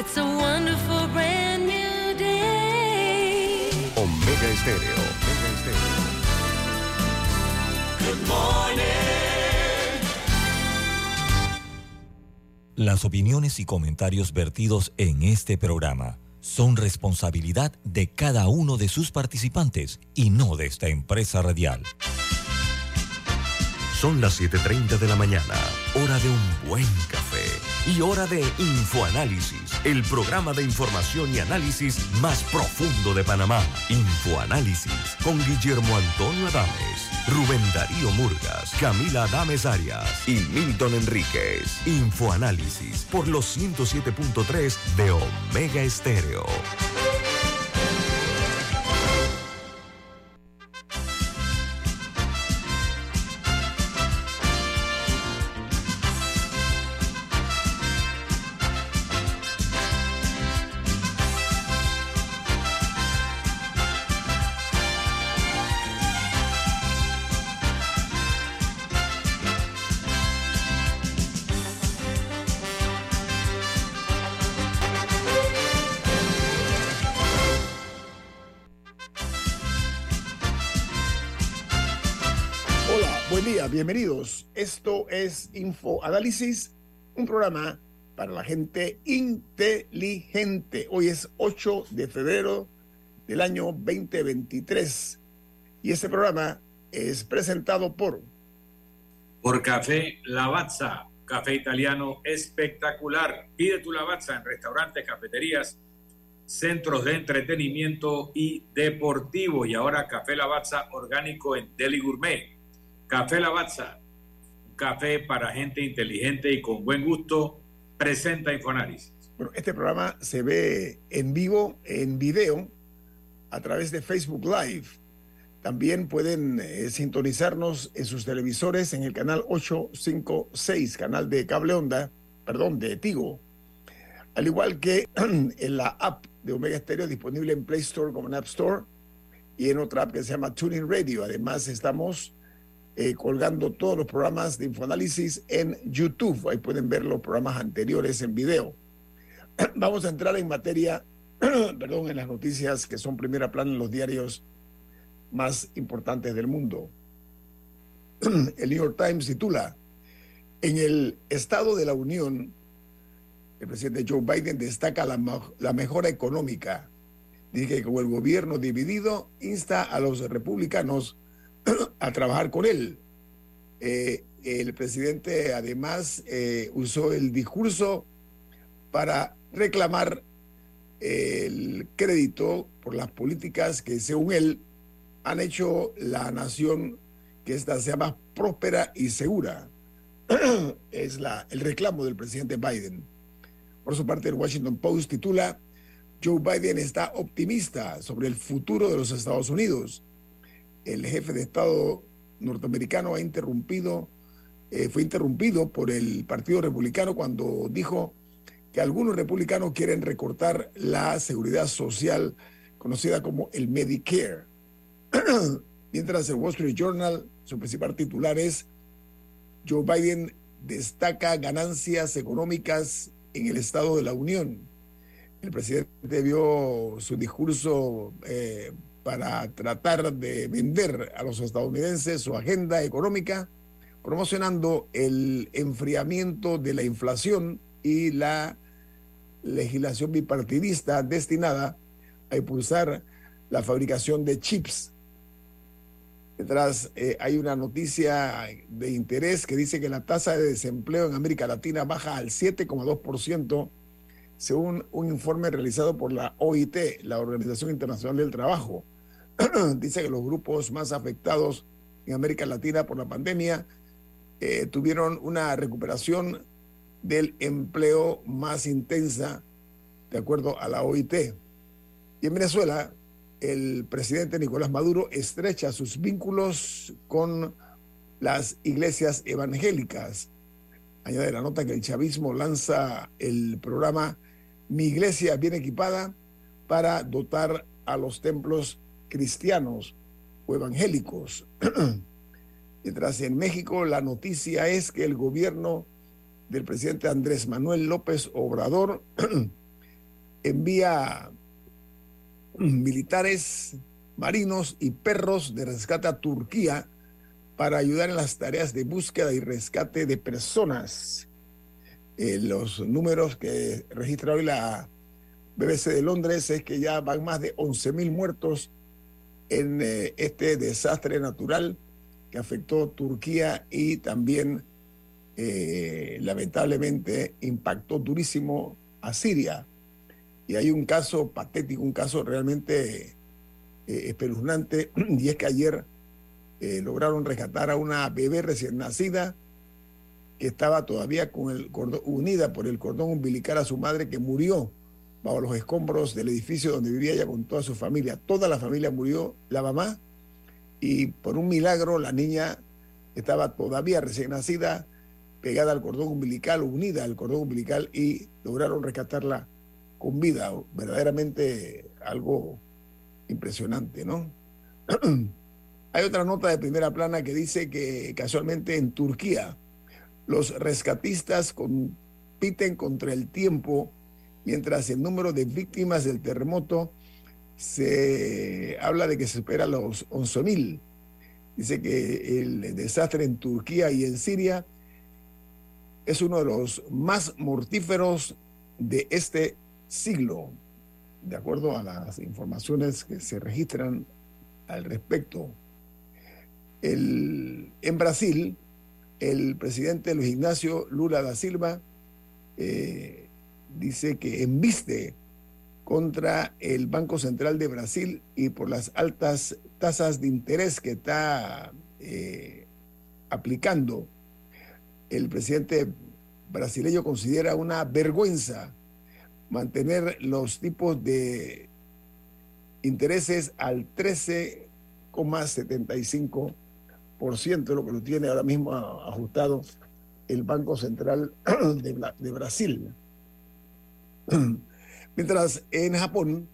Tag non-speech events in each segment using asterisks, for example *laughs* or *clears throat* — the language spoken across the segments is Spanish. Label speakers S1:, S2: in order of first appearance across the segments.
S1: It's a wonderful brand new day.
S2: Omega Estéreo. Omega Estéreo.
S1: Good morning.
S3: Las opiniones y comentarios vertidos en este programa son responsabilidad de cada uno de sus participantes y no de esta empresa radial.
S2: Son las 7.30 de la mañana, hora de un buen café y hora de Infoanálisis, el programa de información y análisis más profundo de Panamá. Infoanálisis con Guillermo Antonio Adames, Rubén Darío Murgas, Camila Adames Arias y Milton Enríquez. Infoanálisis por los 107.3 de Omega Estéreo.
S4: Es Info Análisis, un programa para la gente inteligente. Hoy es 8 de febrero del año 2023 y este programa es presentado por
S5: Por Café Lavazza, café italiano espectacular. Pide tu Lavazza en restaurantes, cafeterías, centros de entretenimiento y deportivo. Y ahora Café Lavazza orgánico en Deli Gourmet. Café Lavazza, café para gente inteligente y con buen gusto, presenta Infoanálisis.
S4: Bueno, este programa se ve en vivo, en video, a través de Facebook Live. También pueden eh, sintonizarnos en sus televisores en el canal 856, canal de cable onda, perdón, de Tigo. Al igual que *clears throat* en la app de Omega Stereo disponible en Play Store como en App Store y en otra app que se llama Tuning Radio. Además, estamos eh, colgando todos los programas de Infoanálisis en YouTube. Ahí pueden ver los programas anteriores en video. *clears throat* Vamos a entrar en materia, *clears throat* perdón, en las noticias que son primera plana en los diarios más importantes del mundo. *clears throat* El New York Times titula, en el Estado de la Unión, el presidente Joe Biden destaca la, la mejora económica. Dice que con el gobierno dividido, insta a los republicanos a trabajar con él. Eh, el presidente además eh, usó el discurso para reclamar el crédito por las políticas que según él han hecho la nación que ésta sea más próspera y segura. *clears throat* es la, el reclamo del presidente Biden. Por su parte, el Washington Post titula, Joe Biden está optimista sobre el futuro de los Estados Unidos. El jefe de Estado norteamericano eh, fue interrumpido por el Partido Republicano cuando dijo que algunos republicanos quieren recortar la seguridad social conocida como el Medicare. *clears throat* Mientras el Wall Street Journal, su principal titular es Joe Biden destaca ganancias económicas en el Estado de la Unión. El presidente dio su discurso eh, para tratar de vender a los estadounidenses su agenda económica, promocionando el enfriamiento de la inflación y la legislación bipartidista destinada a impulsar la fabricación de chips. Detrás eh, hay una noticia de interés que dice que la tasa de desempleo en América Latina baja al 7,2%, según un informe realizado por la OIT, la Organización Internacional del Trabajo. *clears throat* dice que los grupos más afectados en América Latina por la pandemia eh, tuvieron una recuperación del empleo más intensa, de acuerdo a la OIT. Y en Venezuela, el presidente Nicolás Maduro estrecha sus vínculos con las iglesias evangélicas. Añade la nota que el chavismo lanza el programa Mi iglesia bien equipada para dotar a los templos cristianos o evangélicos. *clears throat* Mientras en México la noticia es que el gobierno del presidente Andrés Manuel López Obrador *clears throat* envía *clears throat* militares, marinos y perros de rescate a Turquía para ayudar en las tareas de búsqueda y rescate de personas. Eh, los números que registra hoy la BBC de Londres es que ya van más de 11.000 muertos en eh, este desastre natural que afectó Turquía y también eh, lamentablemente impactó durísimo a Siria. Y hay un caso patético, un caso realmente espeluznante, *clears throat* y es que ayer lograron rescatar a una bebé recién nacida que estaba todavía con el cordón, unida por el cordón umbilical a su madre que murió bajo los escombros del edificio donde vivía ella con toda su familia. Toda la familia murió, la mamá, y por un milagro la niña estaba todavía recién nacida, pegada al cordón umbilical, unida al cordón umbilical, y lograron rescatarla con vida. Verdaderamente algo impresionante, ¿no? *clears throat* Hay otra nota de primera plana que dice que casualmente en Turquía los rescatistas compiten contra el tiempo mientras el número de víctimas del terremoto se habla de que se espera los 11.000. Dice que el desastre en Turquía y en Siria es uno de los más mortíferos de este siglo, de acuerdo a las informaciones que se registran al respecto. El, en Brasil, el presidente Luis Ignacio Lula da Silva eh, dice que embiste contra el Banco Central de Brasil y por las altas tasas de interés que está eh, aplicando. El presidente brasileño considera una vergüenza mantener los tipos de intereses al 13,75% lo que lo tiene ahora mismo ajustado el Banco Central *clears throat* de, de Brasil. *clears throat* Mientras en Japón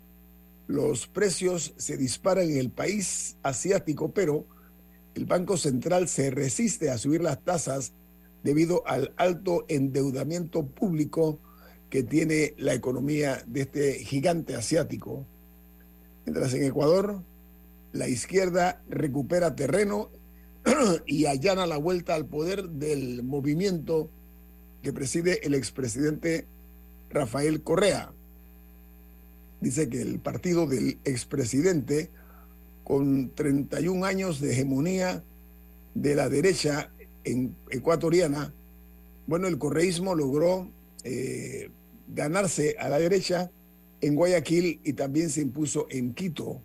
S4: los precios se disparan en el país asiático, pero el Banco Central se resiste a subir las tasas debido al alto endeudamiento público que tiene la economía de este gigante asiático. Mientras en Ecuador la izquierda recupera terreno *clears throat* y allana la vuelta al poder del movimiento que preside el expresidente Rafael Correa. Dice que el partido del expresidente, con 31 años de hegemonía de la derecha en ecuatoriana, bueno, el correísmo logró eh, ganarse a la derecha en Guayaquil y también se impuso en Quito,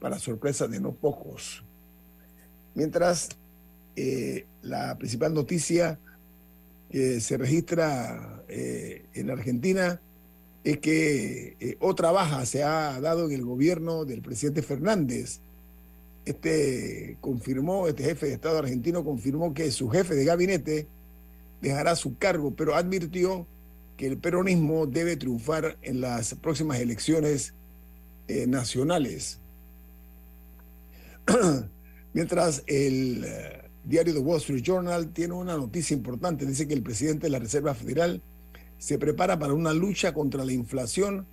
S4: para sorpresa de no pocos. Mientras eh, la principal noticia que se registra eh, en Argentina es que eh, otra baja se ha dado en el gobierno del presidente Fernández. Este confirmó, este jefe de Estado argentino confirmó que su jefe de gabinete dejará su cargo, pero advirtió que el peronismo debe triunfar en las próximas elecciones eh, nacionales. *clears throat* Mientras el eh, diario The Wall Street Journal tiene una noticia importante, dice que el presidente de la Reserva Federal se prepara para una lucha contra la inflación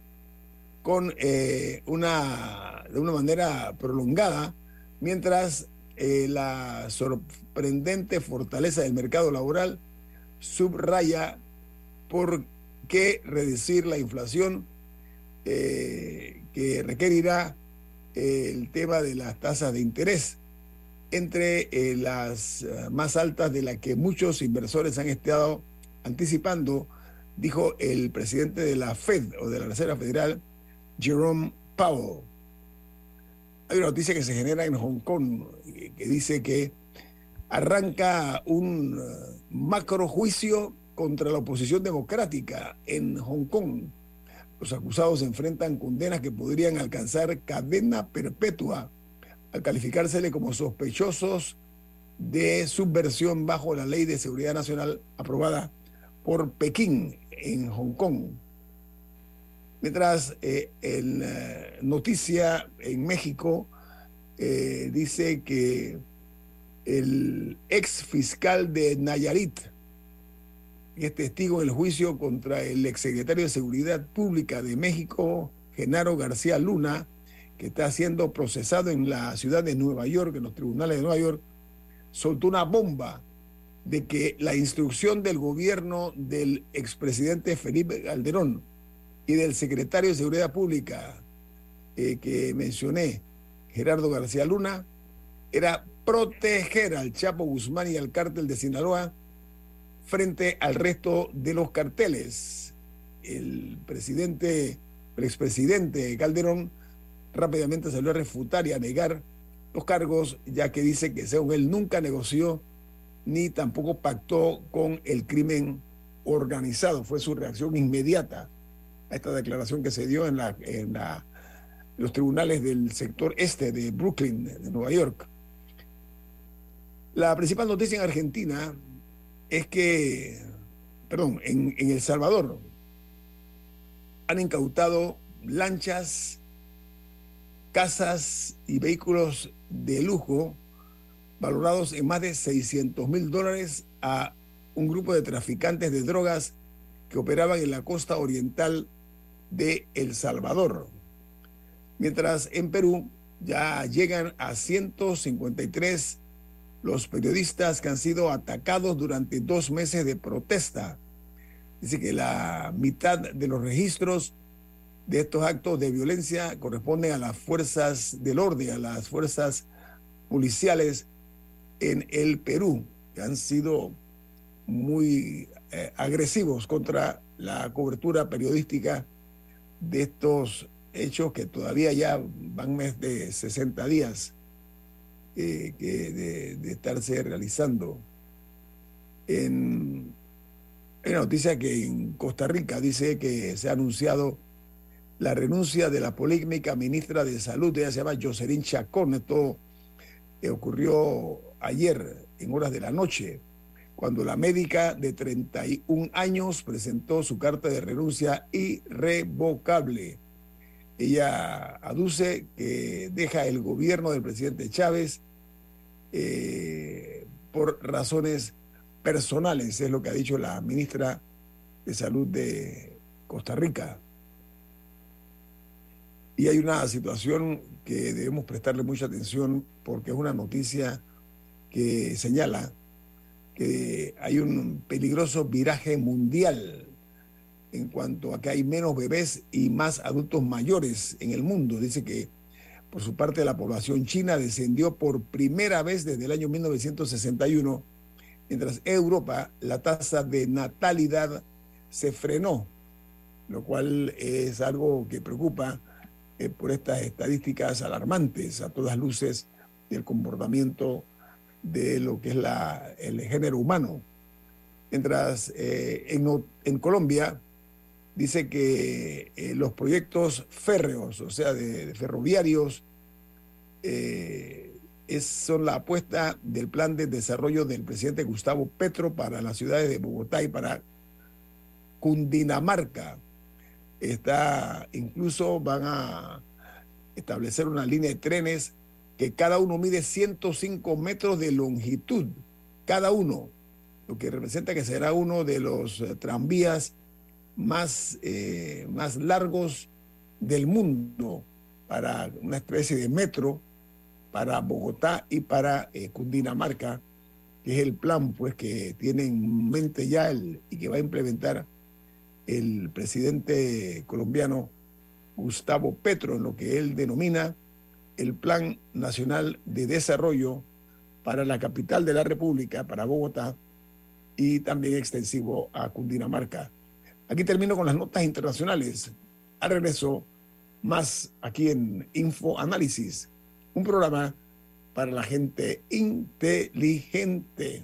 S4: con eh, una de una manera prolongada, mientras la sorprendente fortaleza del mercado laboral subraya por qué reducir la inflación eh, que requerirá eh, el tema de las tasas de interés entre eh, las más altas de las que muchos inversores han estado anticipando, dijo el presidente de la Fed o de la Reserva Federal, Jerome Powell. Hay una noticia que se genera en Hong Kong que dice que arranca un macro juicio contra la oposición democrática en Hong Kong. Los acusados enfrentan condenas que podrían alcanzar cadena perpetua al calificársele como sospechosos de subversión bajo la Ley de Seguridad Nacional aprobada por Pekín en Hong Kong. Mientras eh, en eh, noticia en México eh, dice que el ex fiscal de Nayarit, es testigo en el juicio contra el exsecretario de Seguridad Pública de México, Genaro García Luna, que está siendo procesado en la ciudad de Nueva York, en los tribunales de Nueva York, soltó una bomba de que la instrucción del gobierno del expresidente Felipe Calderón y del secretario de Seguridad Pública eh, que mencioné, Gerardo García Luna, era proteger al Chapo Guzmán y al cártel de Sinaloa frente al resto de los carteles. El presidente, el expresidente Calderón rápidamente salió a refutar y a negar los cargos, ya que dice que según él nunca negoció ni tampoco pactó con el crimen organizado. Fue su reacción inmediata a esta declaración que se dio en, los tribunales del sector este de Brooklyn, de Nueva York. La principal noticia en Argentina es que, perdón, en El Salvador han incautado lanchas, casas y vehículos de lujo valorados en más de 600 mil dólares a un grupo de traficantes de drogas que operaban en la costa oriental de El Salvador. Mientras en Perú ya llegan a 153 los periodistas que han sido atacados durante dos meses de protesta. Dice que la mitad de los registros de estos actos de violencia corresponden a las fuerzas del orden, a las fuerzas policiales en el Perú, que han sido muy eh, agresivos contra la cobertura periodística de estos hechos que todavía ya van más de 60 días eh, de, de, estarse realizando. En, una noticia que en Costa Rica dice que se ha anunciado la renuncia de la polémica ministra de Salud, ella se llama Jocelyn Chacón, esto eh, ocurrió ayer en horas de la noche, cuando la médica de 31 años presentó su carta de renuncia irrevocable. Ella aduce que deja el gobierno del presidente Chávez eh, por razones personales, es lo que ha dicho la ministra de Salud de Costa Rica. Y hay una situación que debemos prestarle mucha atención porque es una noticia que señala que hay un peligroso viraje mundial en cuanto a que hay menos bebés y más adultos mayores en el mundo. Dice que por su parte la población china descendió por primera vez desde el año 1961, mientras en Europa la tasa de natalidad se frenó, lo cual es algo que preocupa eh, por estas estadísticas alarmantes a todas luces del comportamiento de lo que es la, el género humano. Mientras eh, en, en, Colombia dice que eh, los proyectos férreos, o sea, de, ferroviarios, es, son la apuesta del plan de desarrollo del presidente Gustavo Petro para las ciudades de Bogotá y para Cundinamarca. Está, incluso van a establecer una línea de trenes que cada uno mide 105 metros de longitud, cada uno, lo que representa que será uno de los eh, tranvías más, eh, más largos del mundo para una especie de metro para Bogotá y para eh, Cundinamarca, que es el plan pues que tiene en mente ya el, y que va a implementar el presidente colombiano Gustavo Petro en lo que él denomina el Plan Nacional de Desarrollo para la capital de la República, para Bogotá, y también extensivo a Cundinamarca. Aquí termino con las notas internacionales. Al regreso, más aquí en Info Análisis, un programa para la gente inteligente.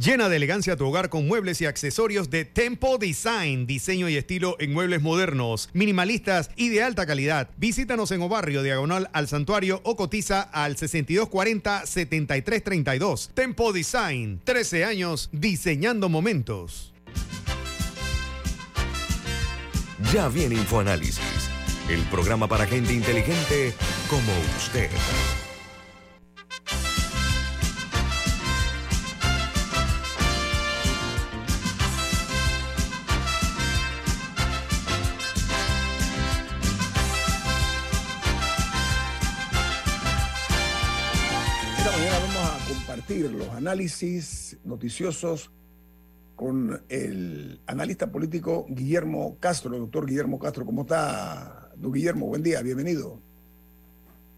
S6: Llena de elegancia tu hogar con muebles y accesorios de Tempo Design, diseño y estilo en muebles modernos, minimalistas y de alta calidad. Visítanos en Obarrio, diagonal al santuario o cotiza al 6240-7332. Tempo Design, 13 años diseñando momentos.
S2: Ya viene InfoAnálisis, el programa para gente inteligente como usted.
S4: Compartir los análisis noticiosos con el analista político Guillermo Castro, doctor Guillermo Castro. ¿Cómo está, don Guillermo? Buen día, bienvenido.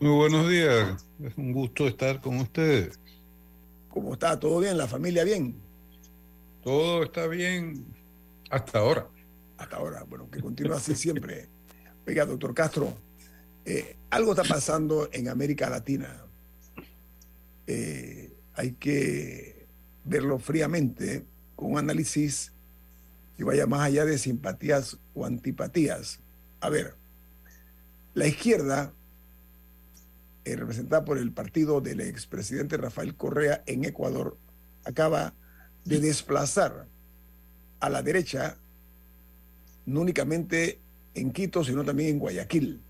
S7: Muy buenos días, es un gusto estar con ustedes.
S4: ¿Cómo está? ¿Todo bien? ¿La familia bien?
S7: Todo está bien hasta ahora.
S4: Hasta ahora, bueno, que continúe así siempre. *laughs* Oiga, doctor Castro, eh, algo está pasando en América Latina. Eh, hay que verlo fríamente con un análisis que vaya más allá de simpatías o antipatías. A ver, la izquierda, eh, representada por el partido del expresidente Rafael Correa en Ecuador, acaba de desplazar a la derecha, no únicamente en Quito, sino también en Guayaquil.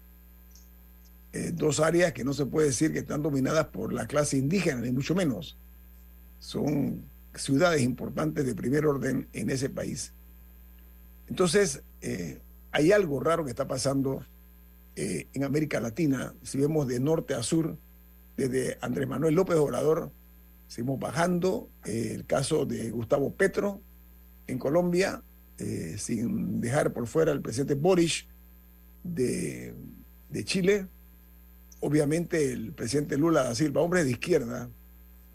S4: Eh, dos áreas que no se puede decir que están dominadas por la clase indígena, ni mucho menos. Son ciudades importantes de primer orden en ese país. Entonces, eh, hay algo raro que está pasando eh, en América Latina. Si vemos de norte a sur, desde Andrés Manuel López Obrador, seguimos bajando. eh, el caso de Gustavo Petro en Colombia, sin dejar por fuera al presidente Boris de, de Chile. Obviamente el presidente Lula da Silva, hombres de izquierda,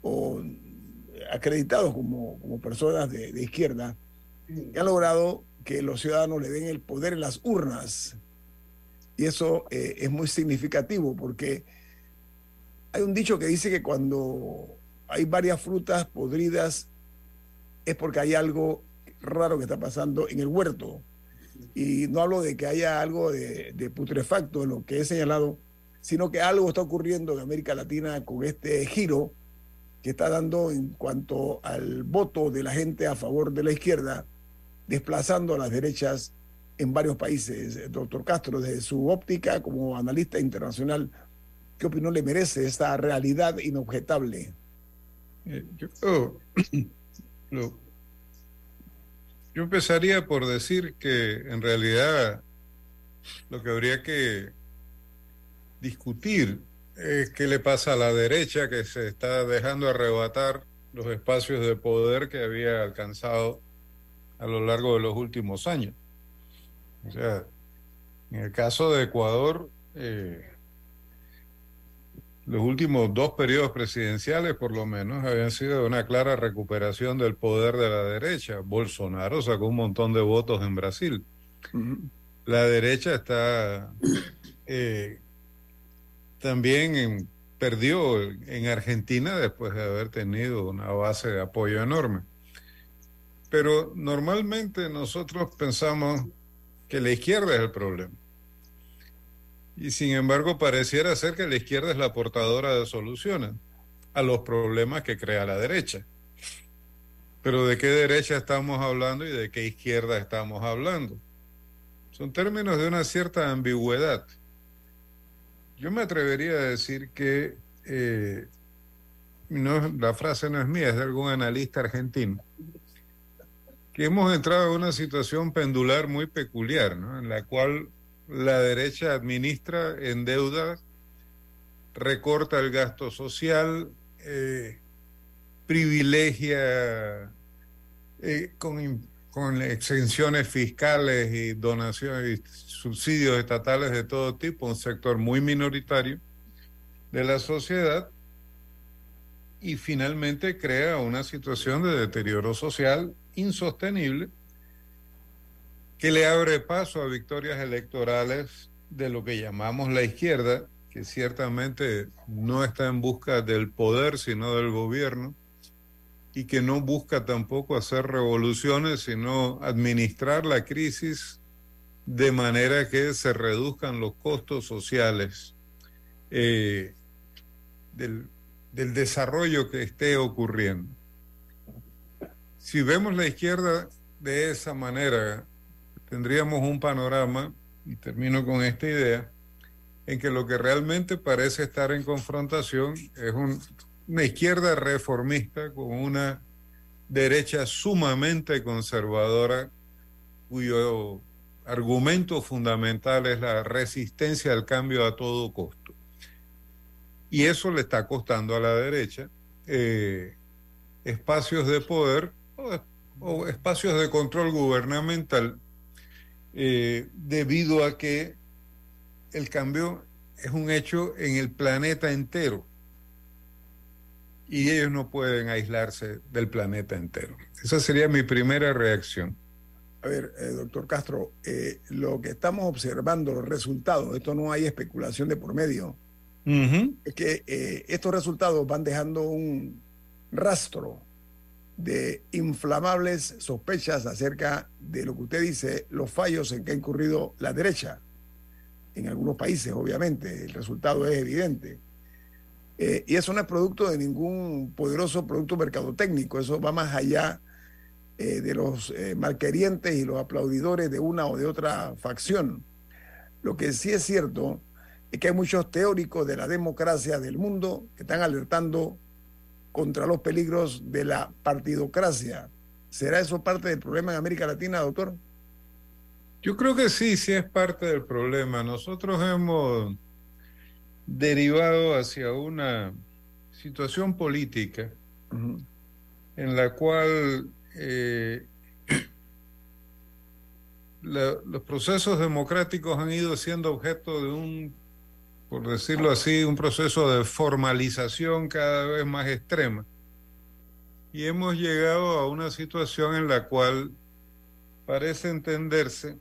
S4: o acreditados como, como personas de, izquierda, que han logrado que los ciudadanos le den el poder en las urnas. Y eso eh, es muy significativo porque hay un dicho que dice que cuando hay varias frutas podridas es porque hay algo raro que está pasando en el huerto. Y no hablo de que haya algo de, de putrefacto en lo que he señalado, sino que algo está ocurriendo en América Latina con este giro que está dando en cuanto al voto de la gente a favor de la izquierda, desplazando a las derechas en varios países. Doctor Castro, desde su óptica como analista internacional, ¿qué opinión le merece esta realidad inobjetable?
S7: Eh, Yo, yo *clears throat* empezaría por decir que en realidad lo que habría que discutir qué le pasa a la derecha que se está dejando arrebatar los espacios de poder que había alcanzado a lo largo de los últimos años. O sea, en el caso de Ecuador, eh, los últimos dos periodos presidenciales, por lo menos, habían sido una clara recuperación del poder de la derecha. Bolsonaro sacó un montón de votos en Brasil. La derecha está eh, también perdió en Argentina después de haber tenido una base de apoyo enorme. Pero normalmente nosotros pensamos que la izquierda es el problema. Y sin embargo, pareciera ser que la izquierda es la portadora de soluciones a los problemas que crea la derecha. Pero ¿de qué derecha estamos hablando y de qué izquierda estamos hablando? Son términos de una cierta ambigüedad. Yo me atrevería a decir que eh, no, la frase no es mía, es de algún analista argentino, que hemos entrado en una situación pendular muy peculiar, ¿no? en la cual la derecha administra en deuda, recorta el gasto social, eh, privilegia eh, con, con exenciones fiscales y donaciones y subsidios estatales de todo tipo, un sector muy minoritario de la sociedad y finalmente crea una situación de deterioro social insostenible que le abre paso a victorias electorales de lo que llamamos la izquierda, que ciertamente no está en busca del poder, sino del gobierno, y que no busca tampoco hacer revoluciones, sino administrar la crisis de manera que se reduzcan los costos sociales eh, del, del desarrollo que esté ocurriendo. Si vemos la izquierda de esa manera, tendríamos un panorama, y termino con esta idea, en que lo que realmente parece estar en confrontación es un, una izquierda reformista con una derecha sumamente conservadora cuyo argumento fundamental es la resistencia al cambio a todo costo. Y eso le está costando a la derecha eh, espacios de poder o, espacios de control gubernamental eh, debido a que el cambio es un hecho en el planeta entero y ellos no pueden aislarse del planeta entero. Esa sería mi primera reacción.
S4: A ver, eh, doctor Castro, eh, lo que estamos observando, los resultados, esto no hay especulación de por medio, uh -huh. es que eh, estos resultados van dejando un rastro de inflamables sospechas acerca de lo que usted dice, los fallos en que ha incurrido la derecha. En algunos países, obviamente, el resultado es evidente. Eh, y eso no es producto de ningún poderoso producto mercadotécnico, eso va más allá eh, de los eh, malquerientes y los aplaudidores de una o de otra facción. Lo que sí es cierto es que hay muchos teóricos de la democracia del mundo que están alertando contra los peligros de la partidocracia. ¿Será eso parte del problema en América Latina, doctor?
S7: Yo creo que sí, sí es parte del problema. Nosotros hemos derivado hacia una situación política uh -huh. en la cual eh, *clears throat* la, los procesos democráticos han ido siendo objeto de un, por decirlo así, un proceso de formalización cada vez más extrema. Y hemos llegado a una situación en la cual parece entenderse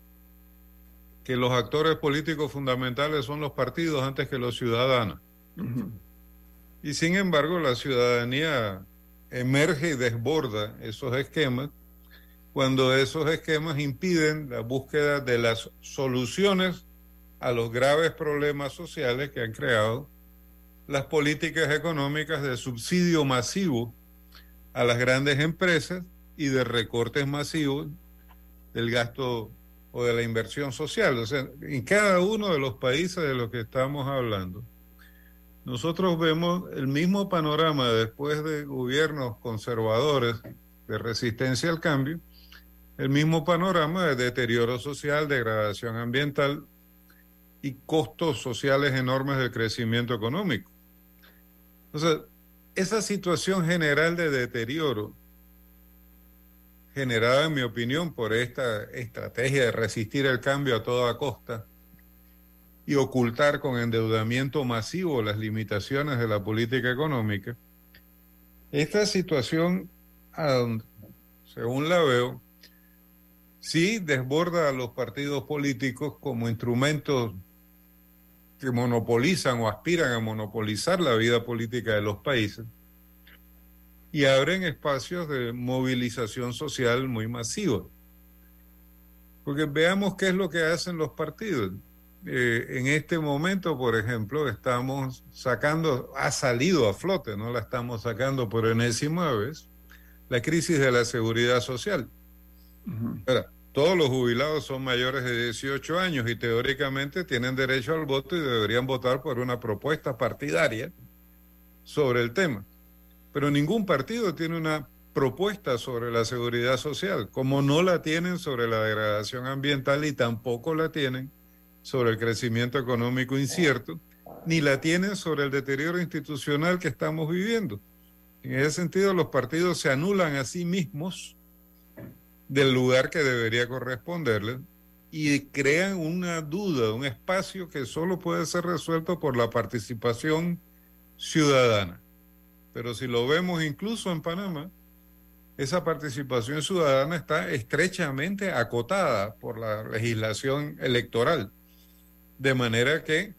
S7: que los actores políticos fundamentales son los partidos antes que los ciudadanos. Uh -huh. Y sin embargo, la ciudadanía emerge y desborda esos esquemas cuando esos esquemas impiden la búsqueda de las soluciones a los graves problemas sociales que han creado las políticas económicas de subsidio masivo a las grandes empresas y de recortes masivos del gasto o de la inversión social. O sea, en cada uno de los países de los que estamos hablando, nosotros vemos el mismo panorama después de gobiernos conservadores de resistencia al cambio, el mismo panorama de deterioro social, degradación ambiental y costos sociales enormes del crecimiento económico. O sea, esa situación general de deterioro generada, en mi opinión, por esta estrategia de resistir el cambio a toda costa y ocultar con endeudamiento masivo las limitaciones de la política económica, esta situación, según la veo, sí desborda a los partidos políticos como instrumentos que monopolizan o aspiran a monopolizar la vida política de los países y abren espacios de movilización social muy masivos. Porque veamos qué es lo que hacen los partidos. Eh, en este momento, por ejemplo, estamos sacando, ha salido a flote, no la estamos sacando por enésima vez, la crisis de la seguridad social. Uh -huh. Ahora, todos los jubilados son mayores de 18 años y teóricamente tienen derecho al voto y deberían votar por una propuesta partidaria sobre el tema pero ningún partido tiene una propuesta sobre la seguridad social, como no la tienen sobre la degradación ambiental y tampoco la tienen sobre el crecimiento económico incierto, ni la tienen sobre el deterioro institucional que estamos viviendo. En ese sentido, los partidos se anulan a sí mismos del lugar que debería corresponderles y crean una duda, un espacio que solo puede ser resuelto por la participación ciudadana. Pero si lo vemos incluso en Panamá, esa participación ciudadana está estrechamente acotada por la legislación electoral. De manera que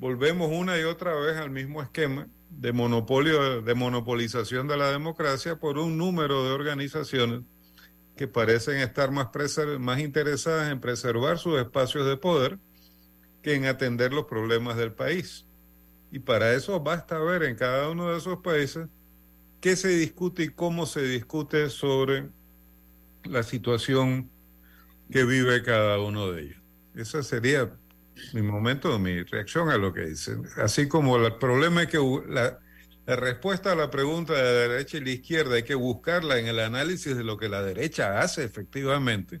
S7: volvemos una y otra vez al mismo esquema de monopolio, de monopolización de la democracia por un número de organizaciones que parecen estar más, más interesadas en preservar sus espacios de poder que en atender los problemas del país. Y para eso basta ver en cada uno de esos países qué se discute y cómo se discute sobre la situación que vive cada uno de ellos. Esa sería mi momento, mi reacción a lo que dicen. Así como el problema es que la, la respuesta a la pregunta de la derecha y la izquierda hay que buscarla en el análisis de lo que la derecha hace efectivamente.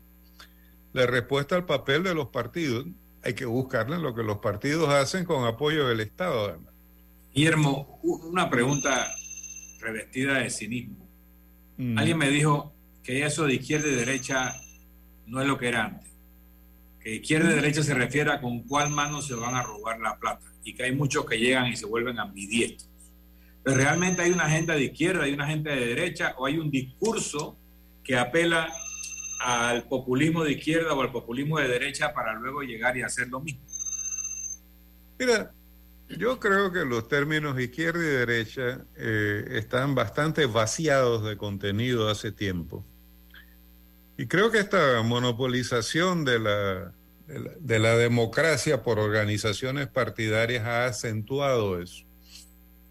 S7: La respuesta al papel de los partidos hay que buscarla en lo que los partidos hacen con apoyo del Estado. Además.
S5: Guillermo, una pregunta revestida de cinismo. Mm. Alguien me dijo que eso de izquierda y derecha no es lo que era antes. Que izquierda y derecha se refiere a con cuál mano se van a robar la plata y que hay muchos que llegan y se vuelven ambidiestros. Pero realmente hay una agenda de izquierda, hay una agenda de derecha o hay un discurso que apela al populismo de izquierda o al populismo de derecha para luego llegar y hacer lo mismo.
S7: Mira, yo creo que los términos izquierda y derecha eh, están bastante vaciados de contenido hace tiempo. Y creo que esta monopolización de la, de la democracia por organizaciones partidarias ha acentuado eso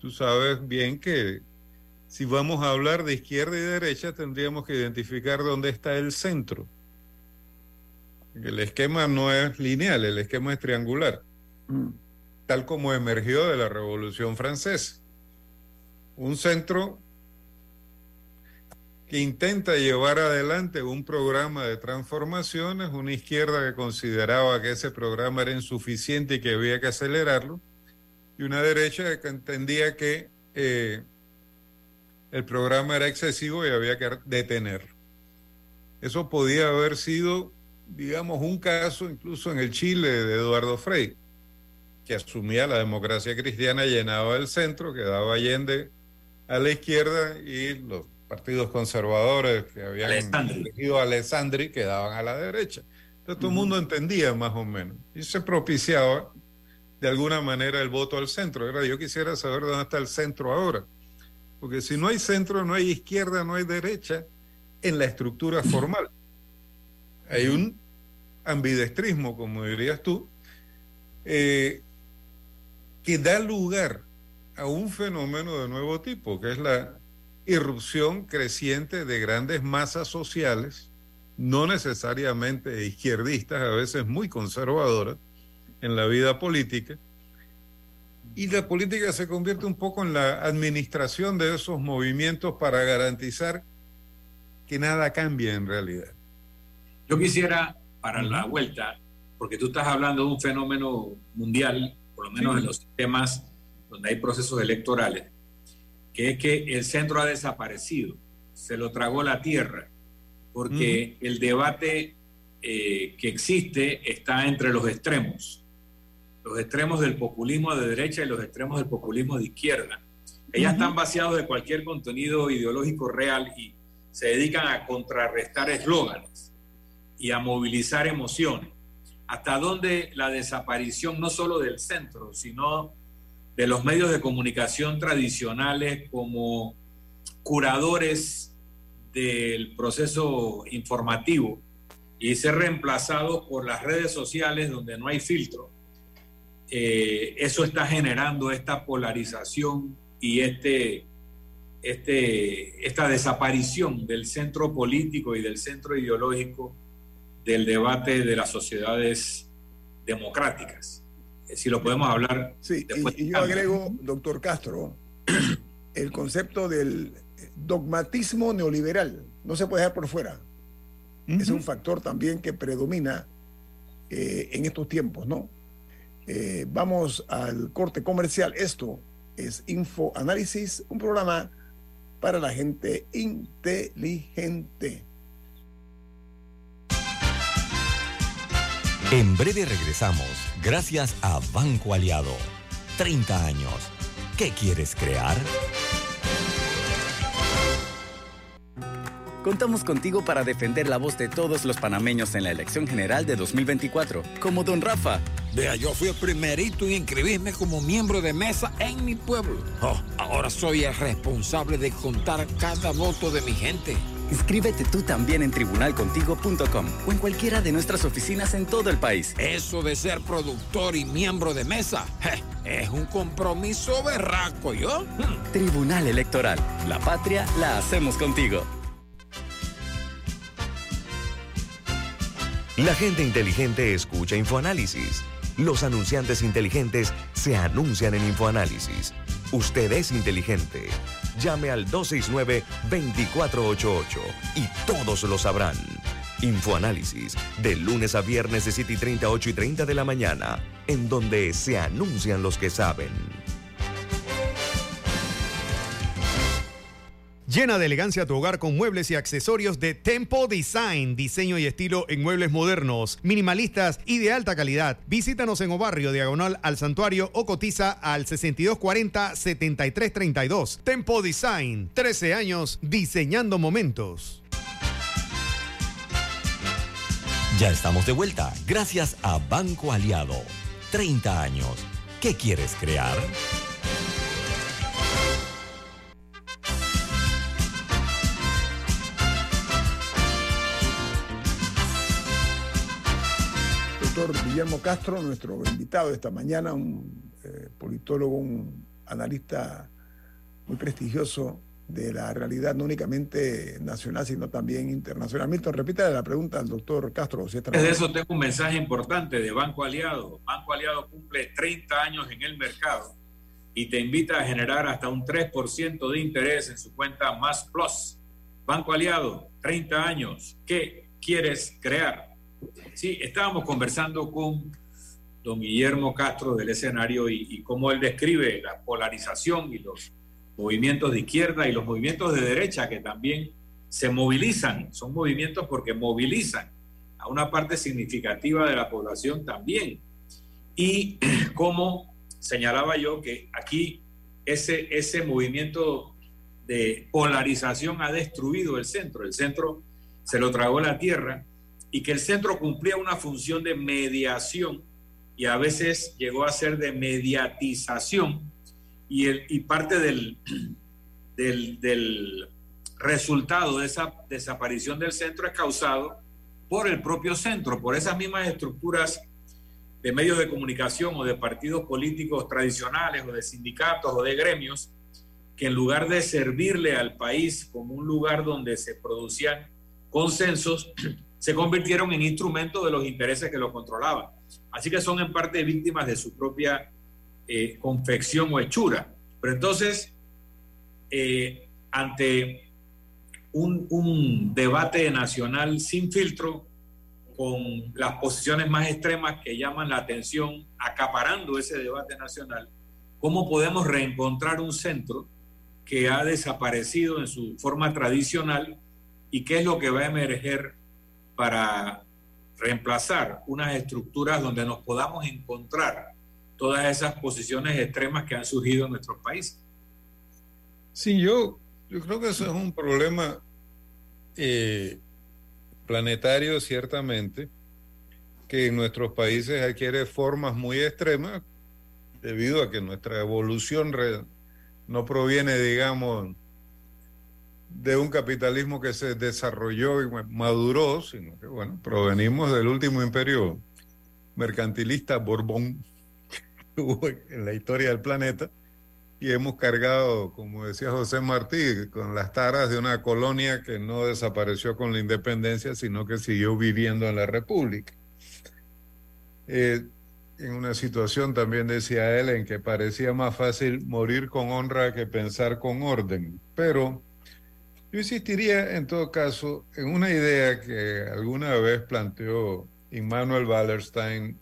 S7: tú sabes bien que si vamos a hablar de izquierda y derecha, tendríamos que identificar dónde está el centro. El esquema no es lineal, el esquema es triangular, mm. tal como emergió de la Revolución Francesa. Un centro que intenta llevar adelante un programa de transformaciones, una izquierda que consideraba que ese programa era insuficiente y que había que acelerarlo, y una derecha que entendía que eh, el programa era excesivo y había que detenerlo. Eso podía haber sido, digamos, un caso incluso en el Chile de Eduardo Frei, que asumía la democracia cristiana, llenaba el centro, quedaba Allende a la izquierda y los partidos conservadores que habían elegido a Alessandri quedaban a la derecha. Entonces todo el mundo entendía más o menos y se propiciaba de alguna manera el voto al centro. ¿verdad? Yo quisiera saber dónde está el centro ahora. Porque si no hay centro, no hay izquierda, no hay derecha en la estructura formal. Hay un ambidestrismo, como dirías tú, eh, que da lugar a un fenómeno de nuevo tipo, que es la irrupción creciente de grandes masas sociales, no necesariamente izquierdistas, a veces muy conservadoras, en la vida política. Y la política se convierte un poco en la administración de esos movimientos para garantizar que nada cambie en realidad.
S5: Yo quisiera, para la vuelta, porque tú estás hablando de un fenómeno mundial, por lo menos en los sistemas donde hay procesos electorales, que es que el centro ha desaparecido, se lo tragó la tierra, porque el debate eh, que existe está entre los extremos los extremos del populismo de derecha y los extremos del populismo de izquierda. Ellas están vaciados de cualquier contenido ideológico real y se dedican a contrarrestar eslóganes y a movilizar emociones. Hasta donde la desaparición no solo del centro, sino de los medios de comunicación tradicionales como curadores del proceso informativo y ser reemplazados por las redes sociales donde no hay filtro eh, eso está generando esta polarización y este, este, esta desaparición del centro político y del centro ideológico del debate de las sociedades democráticas. Eh, si lo podemos hablar.
S4: Sí, y, yo agrego, doctor Castro, *clears throat* el concepto del dogmatismo neoliberal. No se puede dejar por fuera. Es un factor también que predomina eh, en estos tiempos, ¿no? Eh, vamos al corte comercial. Esto es Info Análisis, un programa para la gente inteligente.
S3: En breve regresamos, gracias a Banco Aliado. 30 años. ¿Qué quieres crear?
S8: Contamos contigo para defender la voz de todos los panameños en la elección general de 2024, como Don Rafa Vea, yo fui el primerito en inscribirme como miembro de mesa en mi pueblo. Oh, ahora soy el responsable de contar cada voto de mi gente.
S9: Inscríbete tú también en tribunalcontigo.com o en cualquiera de nuestras oficinas en todo el país.
S8: Eso de ser productor y miembro de mesa es un compromiso berraco, ¿yo?
S9: Tribunal Electoral. La patria la hacemos contigo.
S2: La gente inteligente escucha InfoAnálisis. Los anunciantes inteligentes se anuncian en InfoAnálisis. Usted es inteligente. Llame al 269-2488 y todos lo sabrán. Infoanálisis, de lunes a viernes de 7 y 30, 8 y 30 de la mañana, en donde se anuncian los que saben.
S6: Llena de elegancia tu hogar con muebles y accesorios de Tempo Design, diseño y estilo en muebles modernos, minimalistas y de alta calidad. Visítanos en Obarrio, diagonal al santuario o cotiza al 6240-7332. Tempo Design, 13 años diseñando momentos.
S3: Ya estamos de vuelta, gracias a Banco Aliado. 30 años. ¿Qué quieres crear?
S4: Guillermo Castro, nuestro invitado esta mañana, un eh, politólogo, un analista muy prestigioso de la realidad, no únicamente nacional, sino también internacional. Milton, repítale la pregunta al doctor Castro. Si
S5: de eso tengo un mensaje importante de Banco Aliado. Banco Aliado cumple 30 años en el mercado y te invita a generar hasta un 3% de interés en su cuenta Más Plus. Banco Aliado, 30 años. ¿Qué quieres crear? Sí, estábamos conversando con don Guillermo Castro del escenario y, y cómo él describe la polarización y los movimientos de izquierda y los movimientos de derecha que también se movilizan, son movimientos porque movilizan a una parte significativa de la población también. Y *clears throat* como señalaba yo que aquí ese, ese movimiento de polarización ha destruido el centro, el centro se lo tragó la tierra y que el centro cumplía una función de mediación y a veces llegó a ser de mediatización. Y, el, y parte del, *clears throat* del, del resultado de esa desaparición del centro es causado por el propio centro, por esas mismas estructuras de medios de comunicación o de partidos políticos tradicionales o de sindicatos o de gremios que en lugar de servirle al país como un lugar donde se producían consensos, *clears throat* se convirtieron en instrumentos de los intereses que lo controlaban. Así que son en parte víctimas de su propia eh, confección o hechura. Pero entonces, eh, ante un, un, debate nacional sin filtro, con las posiciones más extremas que llaman la atención, acaparando ese debate nacional, ¿cómo podemos reencontrar un centro que ha desaparecido en su forma tradicional y qué es lo que va a emerger para reemplazar unas estructuras donde nos podamos encontrar todas esas posiciones extremas que han surgido en nuestro país.
S7: Sí, yo, yo creo que eso es un problema eh, planetario, ciertamente, que en nuestros países adquiere formas muy extremas debido a que nuestra evolución no proviene, digamos, de un capitalismo que se desarrolló y maduró, sino que, bueno, provenimos del último imperio mercantilista Borbón que hubo en la historia del planeta y hemos cargado, como decía José Martí, con las taras de una colonia que no desapareció con la independencia, sino que siguió viviendo en la República. Eh, en una situación, también decía él, en que parecía más fácil morir con honra que pensar con orden. Pero yo insistiría, en todo caso, en una idea que alguna vez planteó Immanuel Wallerstein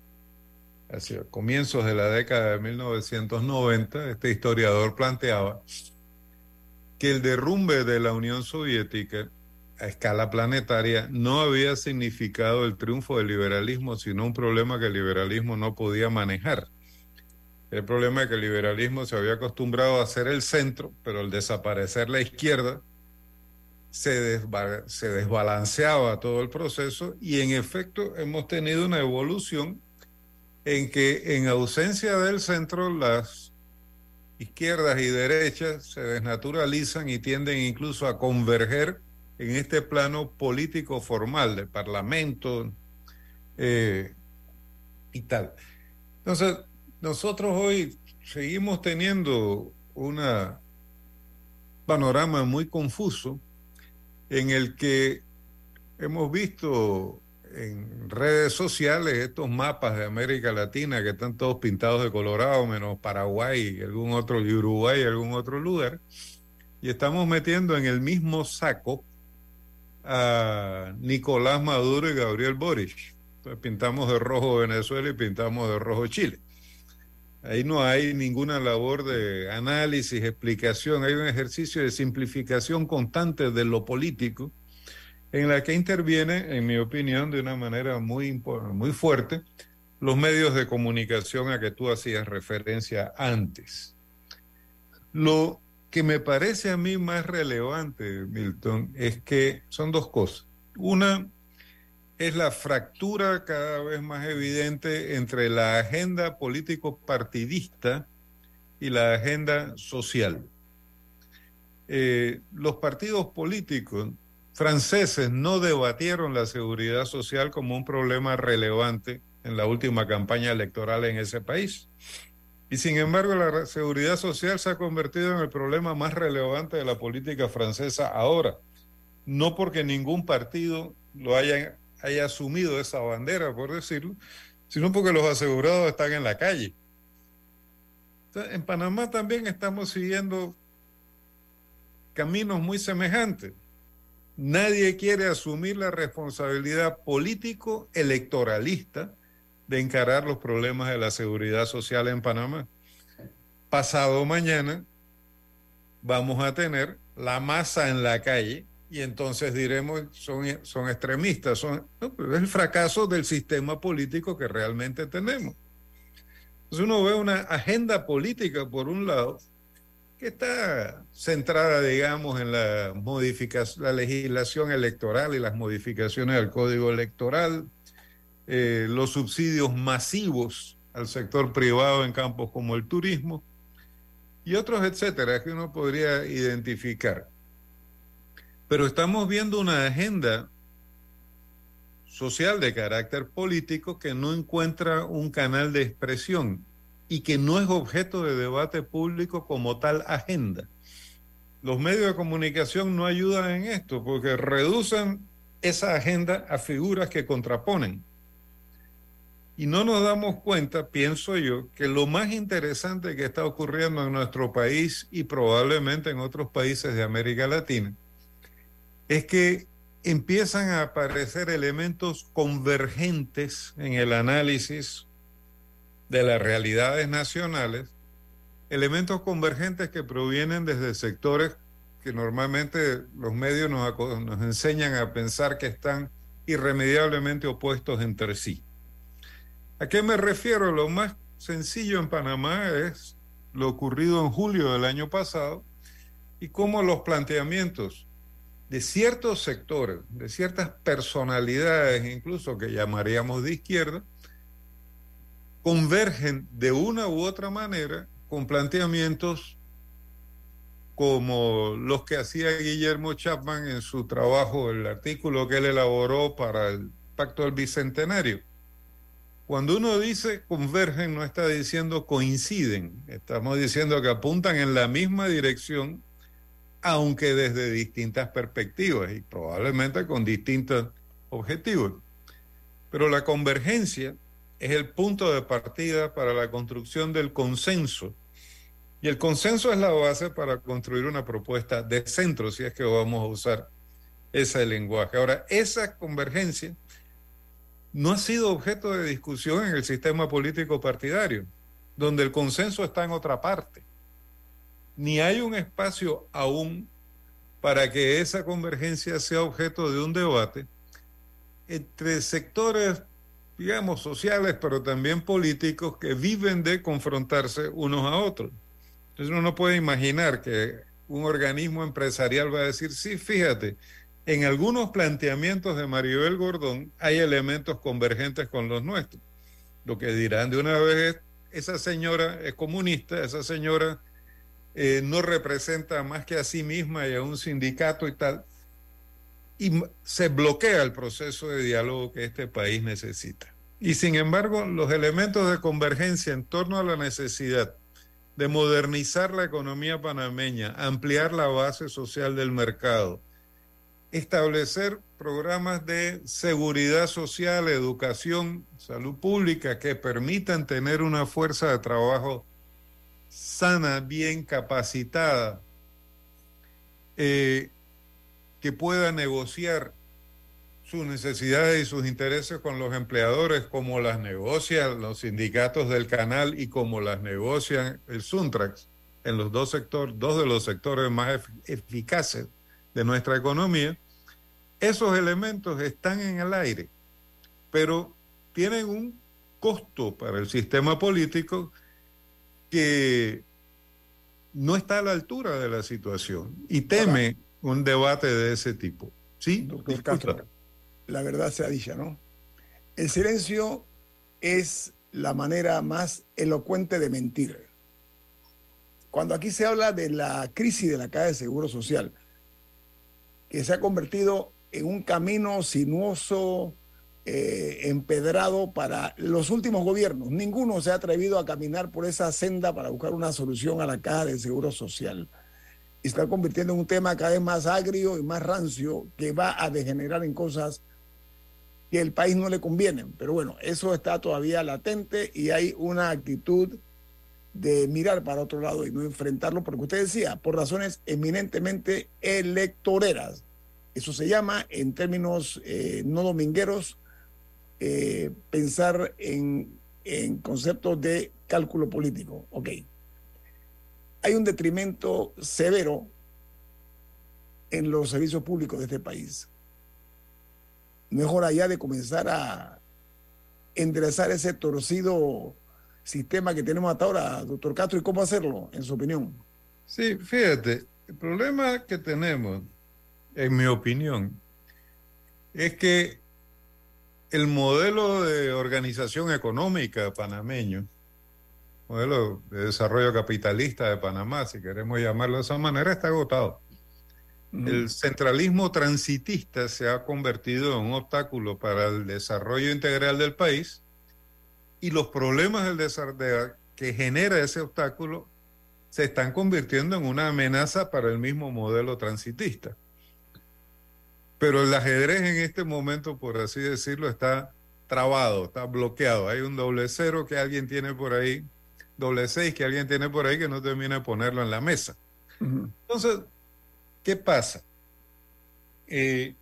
S7: hacia comienzos de la década de 1990, este historiador planteaba que el derrumbe de la Unión Soviética a escala planetaria no había significado el triunfo del liberalismo, sino un problema que el liberalismo no podía manejar. El problema es que el liberalismo se había acostumbrado a ser el centro, pero al desaparecer la izquierda, se, desba se desbalanceaba todo el proceso y en efecto hemos tenido una evolución en que en ausencia del centro las izquierdas y derechas se desnaturalizan y tienden incluso a converger en este plano político formal de parlamento eh, y tal. Entonces, nosotros hoy seguimos teniendo un panorama muy confuso en el que hemos visto en redes sociales estos mapas de América Latina que están todos pintados de colorado, menos Paraguay, y algún otro, Uruguay, y algún otro lugar, y estamos metiendo en el mismo saco a Nicolás Maduro y Gabriel Boric. pintamos de rojo Venezuela y pintamos de rojo Chile. Ahí no hay ninguna labor de análisis, explicación, hay un ejercicio de simplificación constante de lo político en la que interviene, en mi opinión, de una manera muy, muy fuerte, los medios de comunicación a que tú hacías referencia antes. Lo que me parece a mí más relevante, Milton, es que son dos cosas. Una es la fractura cada vez más evidente entre la agenda político partidista y la agenda social. Eh, los partidos políticos franceses no debatieron la seguridad social como un problema relevante en la última campaña electoral en ese país. Y sin embargo, la seguridad social se ha convertido en el problema más relevante de la política francesa ahora. No porque ningún partido lo haya, haya asumido esa bandera, por decirlo, sino porque los asegurados están en la calle. en Panamá también estamos siguiendo caminos muy semejantes. Nadie quiere asumir la responsabilidad político-electoralista de encarar los problemas de la seguridad social en Panamá. Pasado mañana vamos a tener la masa en la calle y entonces diremos son, son extremistas, son el fracaso del sistema político que realmente tenemos. Entonces uno ve una agenda política por un lado que está centrada, digamos, en la modificación, la legislación electoral y las modificaciones del código electoral, eh, los subsidios masivos al sector privado en campos como el turismo y otros, etcétera, que uno podría identificar. Pero estamos viendo una agenda social de carácter político que no encuentra un canal de expresión y que no es objeto de debate público como tal agenda. Los medios de comunicación no ayudan en esto porque reducen esa agenda a figuras que contraponen. Y no nos damos cuenta, pienso yo, que lo más interesante que está ocurriendo en nuestro país y probablemente en otros países de América Latina es que empiezan a aparecer elementos convergentes en el análisis de las realidades nacionales, elementos convergentes que provienen desde sectores que normalmente los medios nos, enseñan a pensar que están irremediablemente opuestos entre sí. ¿A qué me refiero? Lo más sencillo en Panamá es lo ocurrido en julio del año pasado y cómo los planteamientos de ciertos sectores, de ciertas personalidades incluso que llamaríamos de izquierda, convergen de una u otra manera con planteamientos como los que hacía Guillermo Chapman en su trabajo, el artículo que él elaboró para el Pacto del Bicentenario. Cuando uno dice convergen, no está diciendo coinciden, estamos diciendo que apuntan en la misma dirección, aunque desde distintas perspectivas y probablemente con distintos objetivos. Pero la convergencia es el punto de partida para la construcción del consenso. Y el consenso es la base para construir una propuesta de centro, si es que vamos a usar ese lenguaje. Ahora, esa convergencia no ha sido objeto de discusión en el sistema político partidario, donde el consenso está en otra parte. Ni hay un espacio aún para que esa convergencia sea objeto de un debate entre sectores digamos, sociales, pero también políticos que viven de confrontarse unos a otros. Entonces uno no puede imaginar que un organismo empresarial va a decir, sí, fíjate, en algunos planteamientos de Maribel Gordón hay elementos convergentes con los nuestros. Lo que dirán de una vez es, esa señora es comunista, esa señora eh, no representa más que a sí misma y a un sindicato y tal. Y se bloquea el proceso de diálogo que este país necesita. Y sin embargo, los elementos de convergencia en torno a la necesidad de modernizar la economía panameña, ampliar la base social del mercado, establecer programas de seguridad social, educación, salud pública que permitan tener una fuerza de trabajo sana, bien capacitada, eh, que pueda negociar sus necesidades y sus intereses con los empleadores, como las negocian los sindicatos del canal y como las negocian el Suntrax en los dos sectores, dos de los sectores más eficaces de nuestra economía, esos elementos están en el aire, pero tienen un costo para el sistema político que no está a la altura de la situación y teme un debate de ese tipo. ¿Sí?
S4: Doctor Castro, la verdad sea dicha, ¿no? El silencio es la manera más elocuente de mentir. Cuando aquí se habla de la crisis de la caja de seguro social, que se ha convertido en un camino sinuoso, eh, empedrado para los últimos gobiernos. Ninguno se ha atrevido a caminar por esa senda para buscar una solución a la caja de seguro social. Y está convirtiendo en un tema cada vez más agrio y más rancio que va a degenerar en cosas que el país no le conviene. Pero bueno, eso está todavía latente y hay una actitud de mirar para otro lado y no enfrentarlo, porque usted decía, por razones eminentemente electoreras. Eso se llama, en términos eh, no domingueros, eh, pensar en, en conceptos de cálculo político. Ok. Hay un detrimento severo en los servicios públicos de este país mejor allá de comenzar a enderezar ese torcido sistema que tenemos hasta ahora, doctor Castro, y cómo hacerlo, en su opinión.
S7: Sí, fíjate, el problema que tenemos, en mi opinión, es que el modelo de organización económica panameño, modelo de desarrollo capitalista de Panamá, si queremos llamarlo de esa manera, está agotado. El centralismo transitista se ha convertido en un obstáculo para el desarrollo integral del país y los problemas del desarrollo que genera ese obstáculo se están convirtiendo en una amenaza para el mismo modelo transitista. Pero el ajedrez en este momento, por así decirlo, está trabado, está bloqueado. Hay un doble cero que alguien tiene por ahí, doble seis que alguien tiene por ahí que no termina de ponerlo en la mesa. Entonces, ¿Qué pasa? Eh,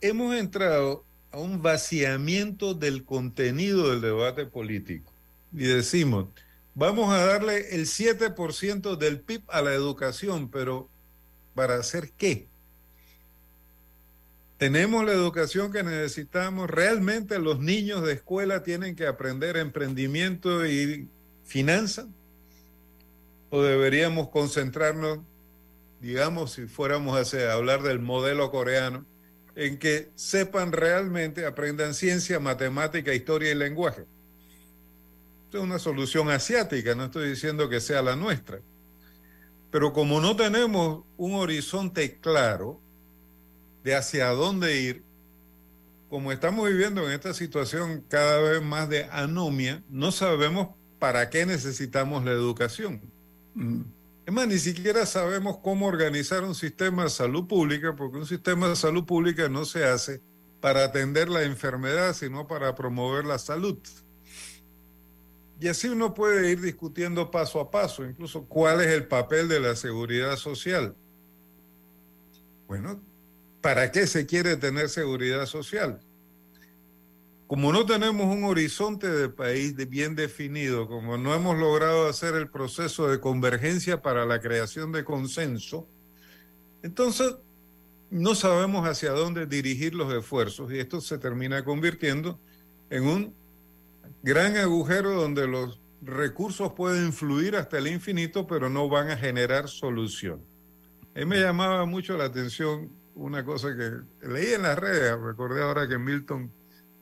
S7: hemos entrado a un vaciamiento del contenido del debate político y decimos, vamos a darle el 7% del PIB a la educación, pero ¿para hacer qué? ¿Tenemos la educación que necesitamos? ¿Realmente los niños de escuela tienen que aprender emprendimiento y finanzas? o deberíamos concentrarnos, digamos, si fuéramos a hablar del modelo coreano, en que sepan realmente, aprendan ciencia, matemática, historia y lenguaje? es una solución asiática, no estoy diciendo que sea la nuestra. Pero como no tenemos un horizonte claro de hacia dónde ir, como estamos viviendo en esta situación cada vez más de anomia, no sabemos para qué necesitamos la educación. Es más, ni siquiera sabemos cómo organizar un sistema de salud pública, porque un sistema de salud pública no se hace para atender la enfermedad, sino para promover la salud. Y así uno puede ir discutiendo paso a paso, incluso cuál es el papel de la seguridad social. Bueno, ¿para qué se quiere tener seguridad social? como no tenemos un horizonte de país bien definido, como no hemos logrado hacer el proceso de convergencia para la creación de consenso, entonces no sabemos hacia dónde dirigir los esfuerzos y esto se termina convirtiendo en un gran agujero donde los recursos pueden fluir hasta el infinito, pero no van a generar solución. A mí me llamaba mucho la atención una cosa que leí en las redes, recordé ahora que Milton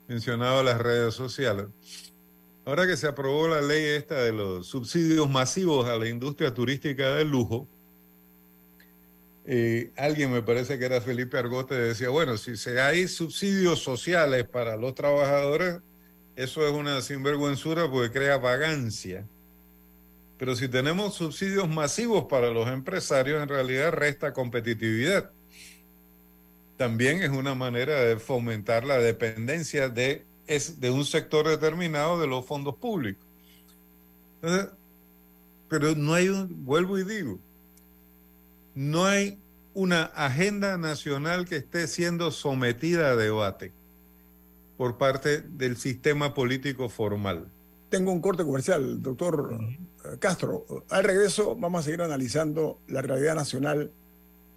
S7: mencionado las redes sociales. Ahora que se aprobó la ley esta de los subsidios masivos a la industria turística del lujo, eh, alguien me parece que era Felipe Argote decía, bueno, si se hay subsidios sociales para los trabajadores, eso es una sinvergüenzura porque crea vagancia. Pero si tenemos subsidios masivos para los empresarios, en realidad resta competitividad. También es una manera de fomentar la dependencia de, de un sector determinado de los fondos públicos. pero no hay un, vuelvo y digo, no hay una agenda nacional que esté siendo sometida a debate por parte del sistema político formal.
S4: Tengo un corte comercial, doctor Castro. Al regreso vamos a seguir analizando la realidad nacional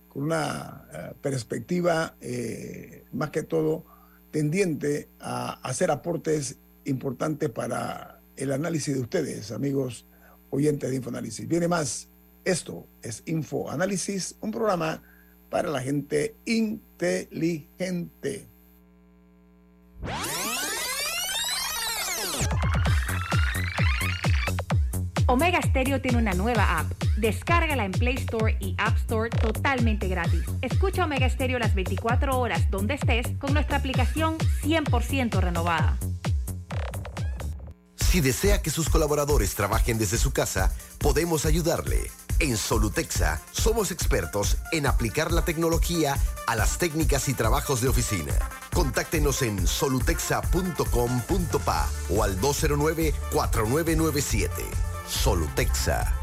S4: con una eh, perspectiva eh, más que todo tendiente a hacer aportes importantes para el análisis de ustedes, amigos oyentes de Infoanálisis. Viene más. Esto es Infoanálisis, un programa para la gente inteligente.
S10: Omega Stereo tiene una nueva app. Descárgala en Play Store y App Store totalmente gratis. Escucha Omega Stereo las 24 horas donde estés con nuestra aplicación 100% renovada.
S11: Si desea que sus colaboradores trabajen desde su casa, podemos ayudarle. En Solutexa somos expertos en aplicar la tecnología a las técnicas y trabajos de oficina. Contáctenos en solutexa.com.pa o al 209-4997. Solutexa.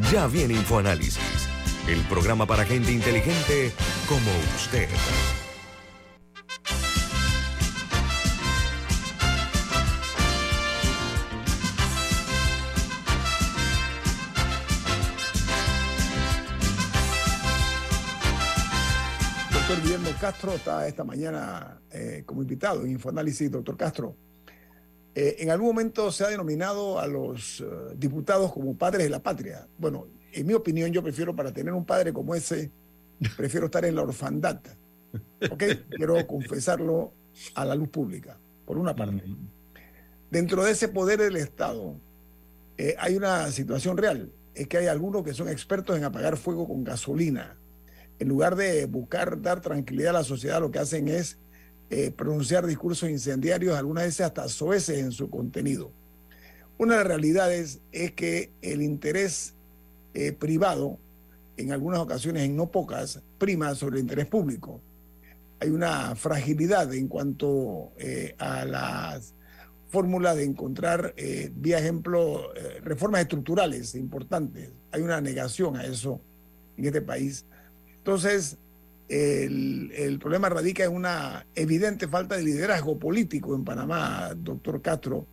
S2: Ya viene InfoAnálisis, el programa para gente inteligente como usted.
S4: Doctor Guillermo Castro está esta mañana eh, como invitado en Infoanálisis. Doctor Castro, eh, en algún momento se ha denominado a los eh, diputados como padres de la patria. Bueno, en mi opinión, yo prefiero para tener un padre como ese, prefiero estar en la orfandad. ¿Ok? Quiero confesarlo a la luz pública, por una parte. Dentro de ese poder del Estado eh, hay una situación real. Es que hay algunos que son expertos en apagar fuego con gasolina. En lugar de buscar dar tranquilidad a la sociedad, lo que hacen es eh, pronunciar discursos incendiarios, algunas veces hasta soeces en su contenido. Una de las realidades es que el interés eh, privado, en algunas ocasiones, en no pocas, prima sobre el interés público. Hay una fragilidad en cuanto eh, a las fórmulas de encontrar, eh, vía ejemplo, eh, reformas estructurales importantes. Hay una negación a eso en este país. Entonces, el, el, problema radica en una evidente falta de liderazgo político en Panamá, doctor Castro.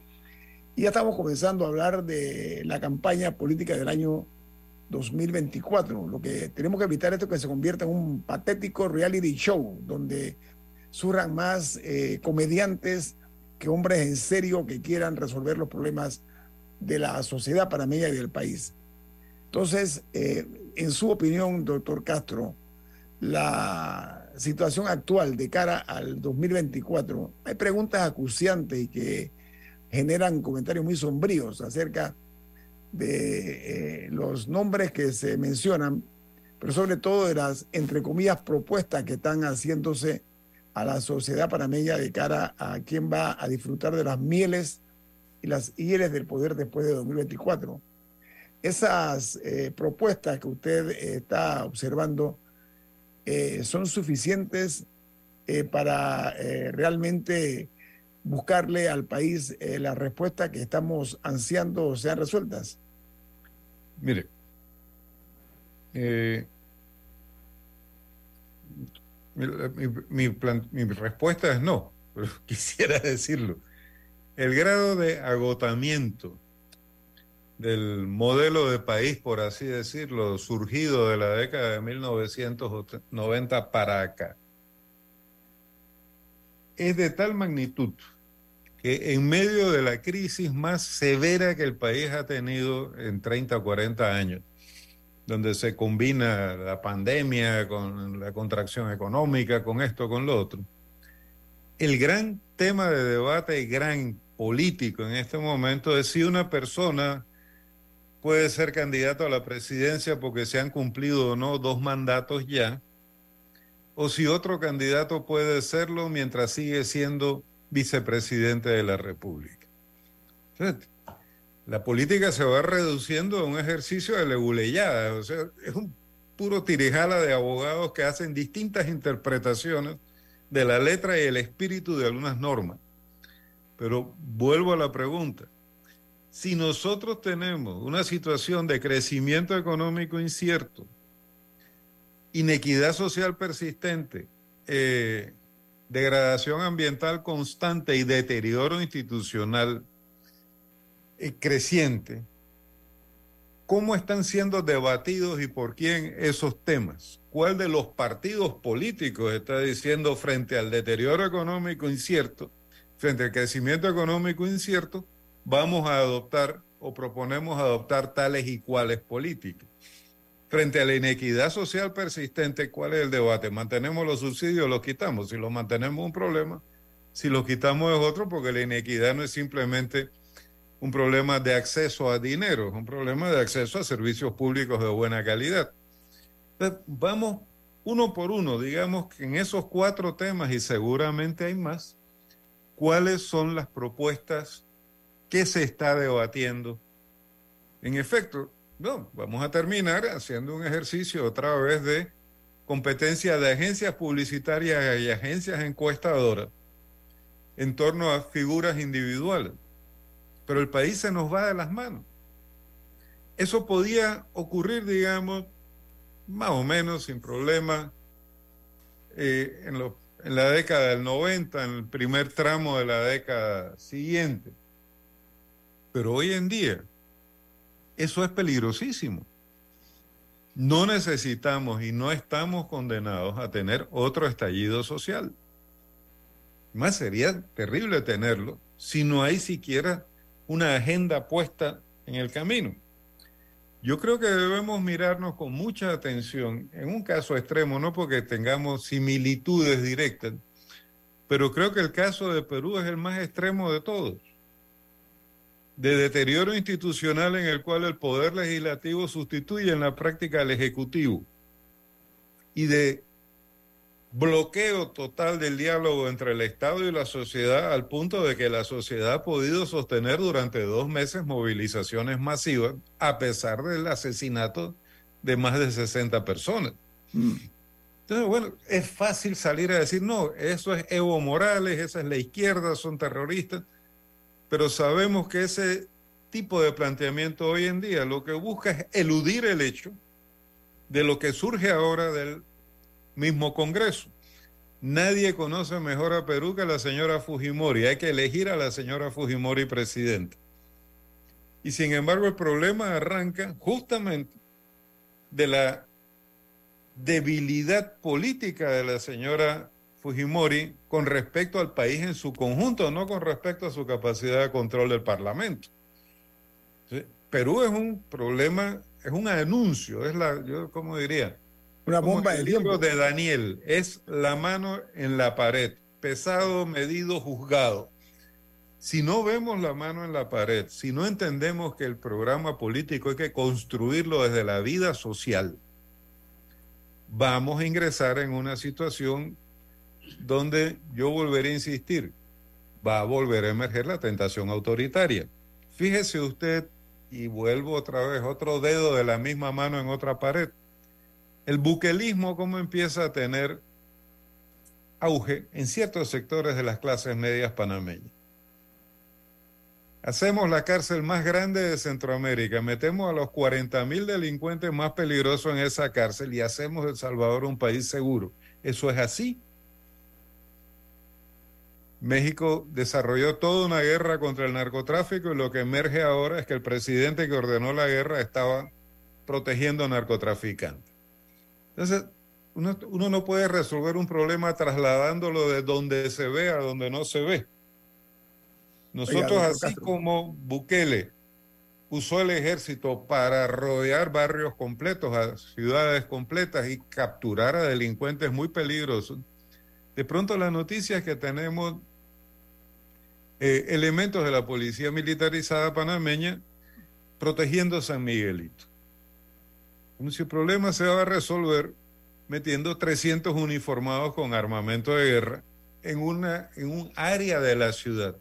S4: Y ya estamos comenzando a hablar de la campaña política del año 2024. Lo que tenemos que evitar es que se convierta en un patético reality show donde surjan más eh, comediantes que hombres en serio que quieran resolver los problemas de la sociedad panameña y del país. Entonces, eh, en su opinión, doctor Castro, la situación actual de cara al 2024, hay preguntas acuciantes y que generan comentarios muy sombríos acerca de eh, los nombres que se mencionan, pero sobre todo de las, entre comillas, propuestas que están haciéndose a la sociedad panameña de cara a quién va a disfrutar de las mieles y las hieles del poder después de 2024. Esas eh, propuestas que usted eh, está observando eh, son suficientes eh, para eh, realmente buscarle al país la respuesta que estamos ansiando sean resueltas.
S7: Mire, mi, mi, mi respuesta es no, *laughs* pero quisiera decirlo. El grado de agotamiento del modelo de país, por así decirlo, surgido de la década de 1990 para acá, es de tal magnitud que en medio de la crisis más severa que el país ha tenido en 30 o 40 años, donde se combina la pandemia con la contracción económica, con esto, con lo otro. El gran tema de debate, gran político en este momento, es si una persona puede ser candidato a la presidencia porque se han cumplido o no dos mandatos ya, o si otro candidato puede serlo mientras sigue siendo vicepresidente de la República. la política se va reduciendo a un ejercicio de leguleyada, o sea, es un puro tirijala de abogados que hacen distintas interpretaciones de la letra y el espíritu de algunas normas. Pero vuelvo a la pregunta. Si nosotros tenemos una situación de crecimiento económico incierto, inequidad social persistente, eh, degradación ambiental constante y deterioro institucional eh, creciente, ¿cómo están siendo debatidos y por quién esos temas? ¿Cuál de los partidos políticos está diciendo frente al deterioro económico incierto, frente al crecimiento económico incierto, vamos a adoptar o proponemos adoptar tales y cuales políticas? Frente a la inequidad social persistente, ¿cuál es el debate? ¿Mantenemos los subsidios o los quitamos? Si los mantenemos un problema, si los quitamos es otro, porque la inequidad no es simplemente un problema de acceso a dinero, es un problema de acceso a servicios públicos de buena calidad. Entonces, vamos uno por uno, digamos que en esos cuatro temas, y seguramente hay más, ¿cuáles son las propuestas que se está debatiendo? En efecto, no, vamos a terminar haciendo un ejercicio otra vez de competencia de agencias publicitarias y agencias encuestadoras en torno a figuras individuales. Pero el país se nos va de las manos. Eso podía ocurrir, digamos, más o menos sin problema eh, en, en la década del 90, en el primer tramo de la década siguiente. Pero hoy en día, eso es peligrosísimo. No necesitamos y no estamos condenados a tener otro estallido social. Más sería terrible tenerlo si no hay siquiera una agenda puesta en el camino. Yo creo que debemos mirarnos con mucha atención en un caso extremo, no porque tengamos similitudes directas, pero creo que el caso de Perú es el más extremo de todos de deterioro institucional en el cual el poder legislativo sustituye en la práctica al ejecutivo y de bloqueo total del diálogo entre el Estado y la sociedad al punto de que la sociedad ha podido sostener durante dos meses movilizaciones masivas a pesar del asesinato de más de 60 personas. Entonces, bueno, es fácil salir a decir, no, eso es Evo Morales, esa es la izquierda, son terroristas pero sabemos que ese tipo de planteamiento hoy en día lo que busca es eludir el hecho de lo que surge ahora del mismo Congreso. Nadie conoce mejor a Perú que la señora Fujimori. Hay que elegir a la señora Fujimori presidenta. Y sin embargo el problema arranca justamente de la debilidad política de la señora Fujimori con respecto al país en su conjunto, no con respecto a su capacidad de control del Parlamento. Perú es un problema, es un anuncio, es la, yo como diría,
S4: una bomba de
S7: libro de Daniel, es la mano en la pared, pesado, medido, juzgado. Si no vemos la mano en la pared, si no entendemos que el programa político hay que construirlo desde la vida social, vamos a ingresar en una situación donde yo volveré a insistir, va a volver a emerger la tentación autoritaria. Fíjese usted, y vuelvo otra vez, otro dedo de la misma mano en otra pared. El buquelismo, cómo empieza a tener auge en ciertos sectores de las clases medias panameñas. Hacemos la cárcel más grande de Centroamérica, metemos a los 40 mil delincuentes más peligrosos en esa cárcel y hacemos El Salvador un país seguro. ¿Eso es así? México desarrolló toda una guerra contra el narcotráfico y lo que emerge ahora es que el presidente que ordenó la guerra estaba protegiendo a narcotraficantes. Entonces, uno, no puede resolver un problema trasladándolo de donde se ve a donde no se ve. Nosotros, así como Bukele usó el ejército para rodear barrios completos, a ciudades completas y capturar a delincuentes muy peligrosos. De pronto las noticias que tenemos eh, elementos de la policía militarizada panameña protegiendo San Miguelito. Como si el problema se va a resolver metiendo 300 uniformados con armamento de guerra en, una, en un área de la ciudad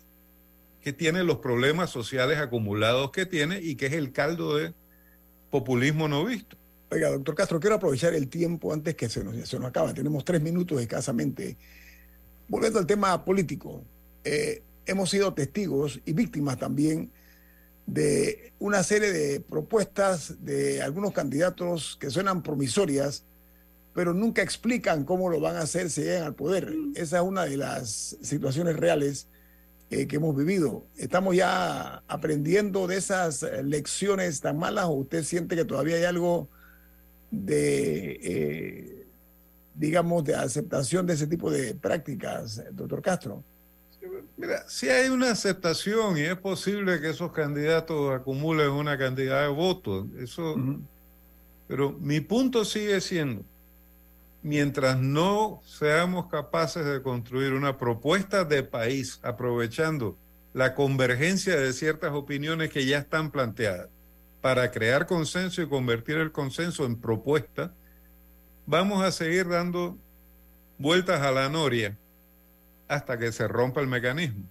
S7: que tiene los problemas sociales acumulados que tiene y que es el caldo de populismo no visto.
S4: Oiga, doctor Castro, quiero aprovechar el tiempo antes que se nos, se nos acaba. Tenemos tres minutos escasamente. Volviendo al tema político, eh, hemos sido testigos y víctimas también de una serie de propuestas de algunos candidatos que suenan promisorias, pero nunca explican cómo lo van a hacer si llegan al poder. Esa es una de las situaciones reales eh, que hemos vivido. ¿Estamos ya aprendiendo de esas lecciones tan malas o usted siente que todavía hay algo de, eh, digamos, de aceptación de ese tipo de prácticas, doctor Castro?
S7: Mira, si hay una aceptación y es posible que esos candidatos acumulen una cantidad de votos, eso, pero mi punto sigue siendo, mientras no seamos capaces de construir una propuesta de país aprovechando la convergencia de ciertas opiniones que ya están planteadas para crear consenso y convertir el consenso en propuesta, vamos a seguir dando vueltas a la noria hasta que se rompa el mecanismo.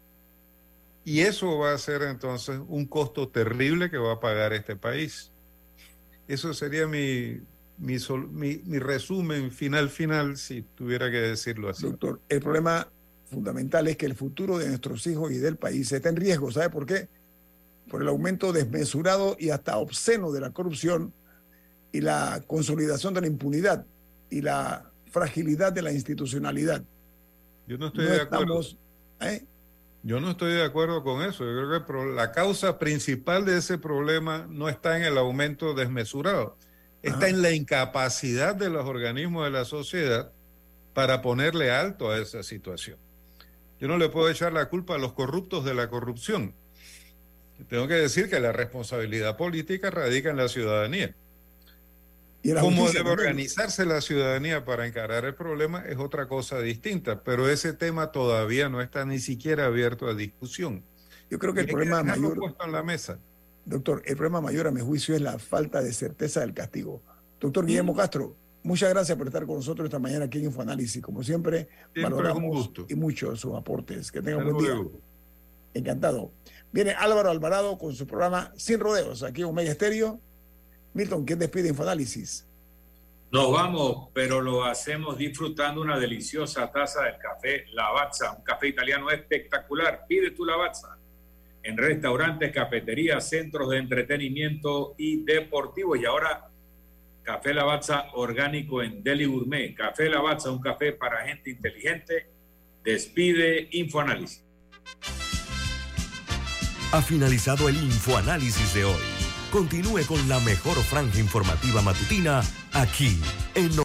S7: Y eso va a ser entonces un costo terrible que va a pagar este país. Eso sería mi, mi, resumen final final, si tuviera que decirlo así.
S4: Doctor, el problema fundamental es que el futuro de nuestros hijos y del país está en riesgo. ¿Sabe por qué? Por el aumento desmesurado y hasta obsceno de la corrupción y la consolidación de la impunidad y la fragilidad de la institucionalidad.
S7: Yo no estoy de acuerdo. ¿eh? Yo no estoy de acuerdo con eso. Yo creo que la causa principal de ese problema no está en el aumento desmesurado está en la incapacidad de los organismos de la sociedad para ponerle alto a esa situación. Yo no le puedo echar la culpa a los corruptos de la corrupción. Tengo que decir que la responsabilidad política radica en la ciudadanía. ¿Y Cómo debe organizarse la ciudadanía para encarar el problema es otra cosa distinta, pero ese tema todavía no está ni siquiera abierto a discusión.
S4: Yo creo que el problema mayor
S7: puesto en la mesa.
S4: Doctor, el problema mayor a mi juicio es la falta de certeza del castigo. Doctor Guillermo Castro, muchas gracias por estar con nosotros esta mañana aquí en Infoanálisis. Como siempre, valoramos y mucho sus aportes. Que tengan un buen día. Encantado. Viene Álvaro Alvarado con su programa Sin Rodeos, aquí en Omega Estéreo. Milton, ¿quién despide Infoanálisis?
S5: Nos vamos, pero lo hacemos disfrutando una deliciosa taza del café Lavazza, un café italiano espectacular. Pide tu Lavazza en restaurantes, cafeterías, centros de entretenimiento y deportivo. Y ahora, Café Lavazza orgánico en Deli Gourmet. Café Lavazza, un café para gente inteligente. Despide Infoanálisis.
S2: Ha finalizado el Infoanálisis de hoy. Continúe con la mejor franja informativa matutina aquí en